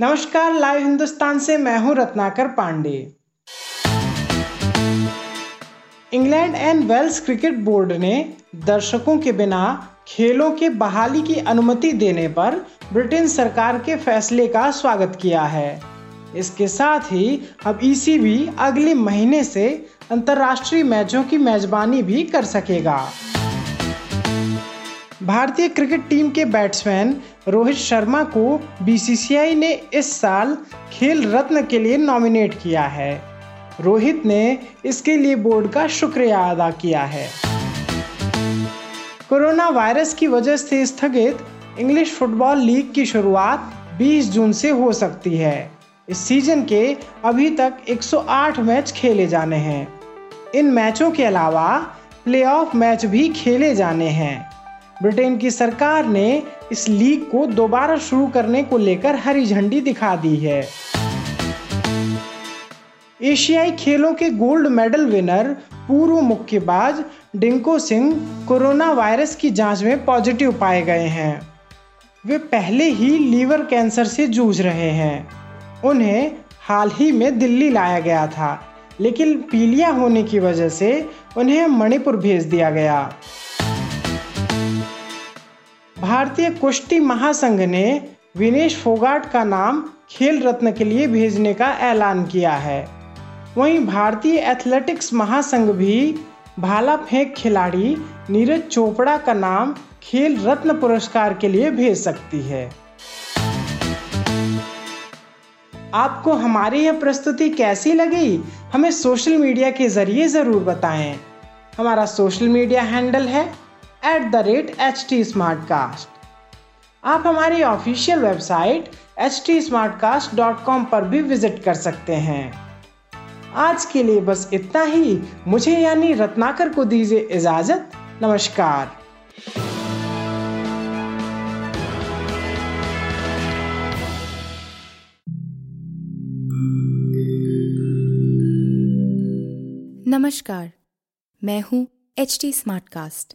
नमस्कार, लाइव हिंदुस्तान से मैं हूँ Ratnakar Pandey. England and Wales cricket board ने दर्शकों के बिना खेलों के बहाली की अनुमति देने पर ब्रिटेन सरकार के फैसले का स्वागत किया है। इसके साथ ही अब ईसीबी अगले महीने से अंतर्राष्ट्रीय मैचों की मेजबानी भी कर सकेगा। भारतीय क्रिकेट टीम के बैट्समैन रोहित शर्मा को बीसीसीआई ने इस साल खेल रत्न के लिए नॉमिनेट किया है। रोहित ने इसके लिए बोर्ड का शुक्रिया अदा किया है। कोरोना वायरस की वजह से स्थगित इंग्लिश फुटबॉल लीग की शुरुआत 20 जून से हो सकती है। इस सीज़न के अभी तक 108 मैच खेले जाने हैं। इन मैचों के अलावा प्लेऑफ मैच भी खेले जाने हैं। ब्रिटेन की सरकार ने इस लीग को दोबारा शुरू करने को लेकर हरी झंडी दिखा दी है। एशियाई खेलों के गोल्ड मेडल विनर पूर्व मुक्केबाज डिंको सिंह कोरोना वायरस की जाँच में पॉजिटिव पाए गए हैं। वे पहले ही लीवर कैंसर से जूझ रहे हैं। उन्हें हाल ही में दिल्ली लाया गया था, लेकिन पीलिया होने की वजह से उन्हें मणिपुर भेज दिया गया। भारतीय कुश्ती महासंघ ने विनेश फोगाट का नाम खेल रत्न के लिए भेजने का ऐलान किया है। वहीं भारतीय एथलेटिक्स महासंघ भी भाला फेंक खिलाड़ी नीरज चोपड़ा का नाम खेल रत्न पुरस्कार के लिए भेज सकती है। आपको हमारी यह प्रस्तुति कैसी लगी, हमें सोशल मीडिया के ज़रिए ज़रूर बताएँ। हमारा सोशल मीडिया हैंडल है at the rate H T smart cast आप हमारी official website H T smart cast dot com पर भी विज़िट कर सकते हैं। आज के लिए बस इतना ही। मुझे यानी रत्नाकर को दीजिए इजाज़त। नमस्कार। नमस्कार। मैं हूँ एच टी स्मार्ट कास्ट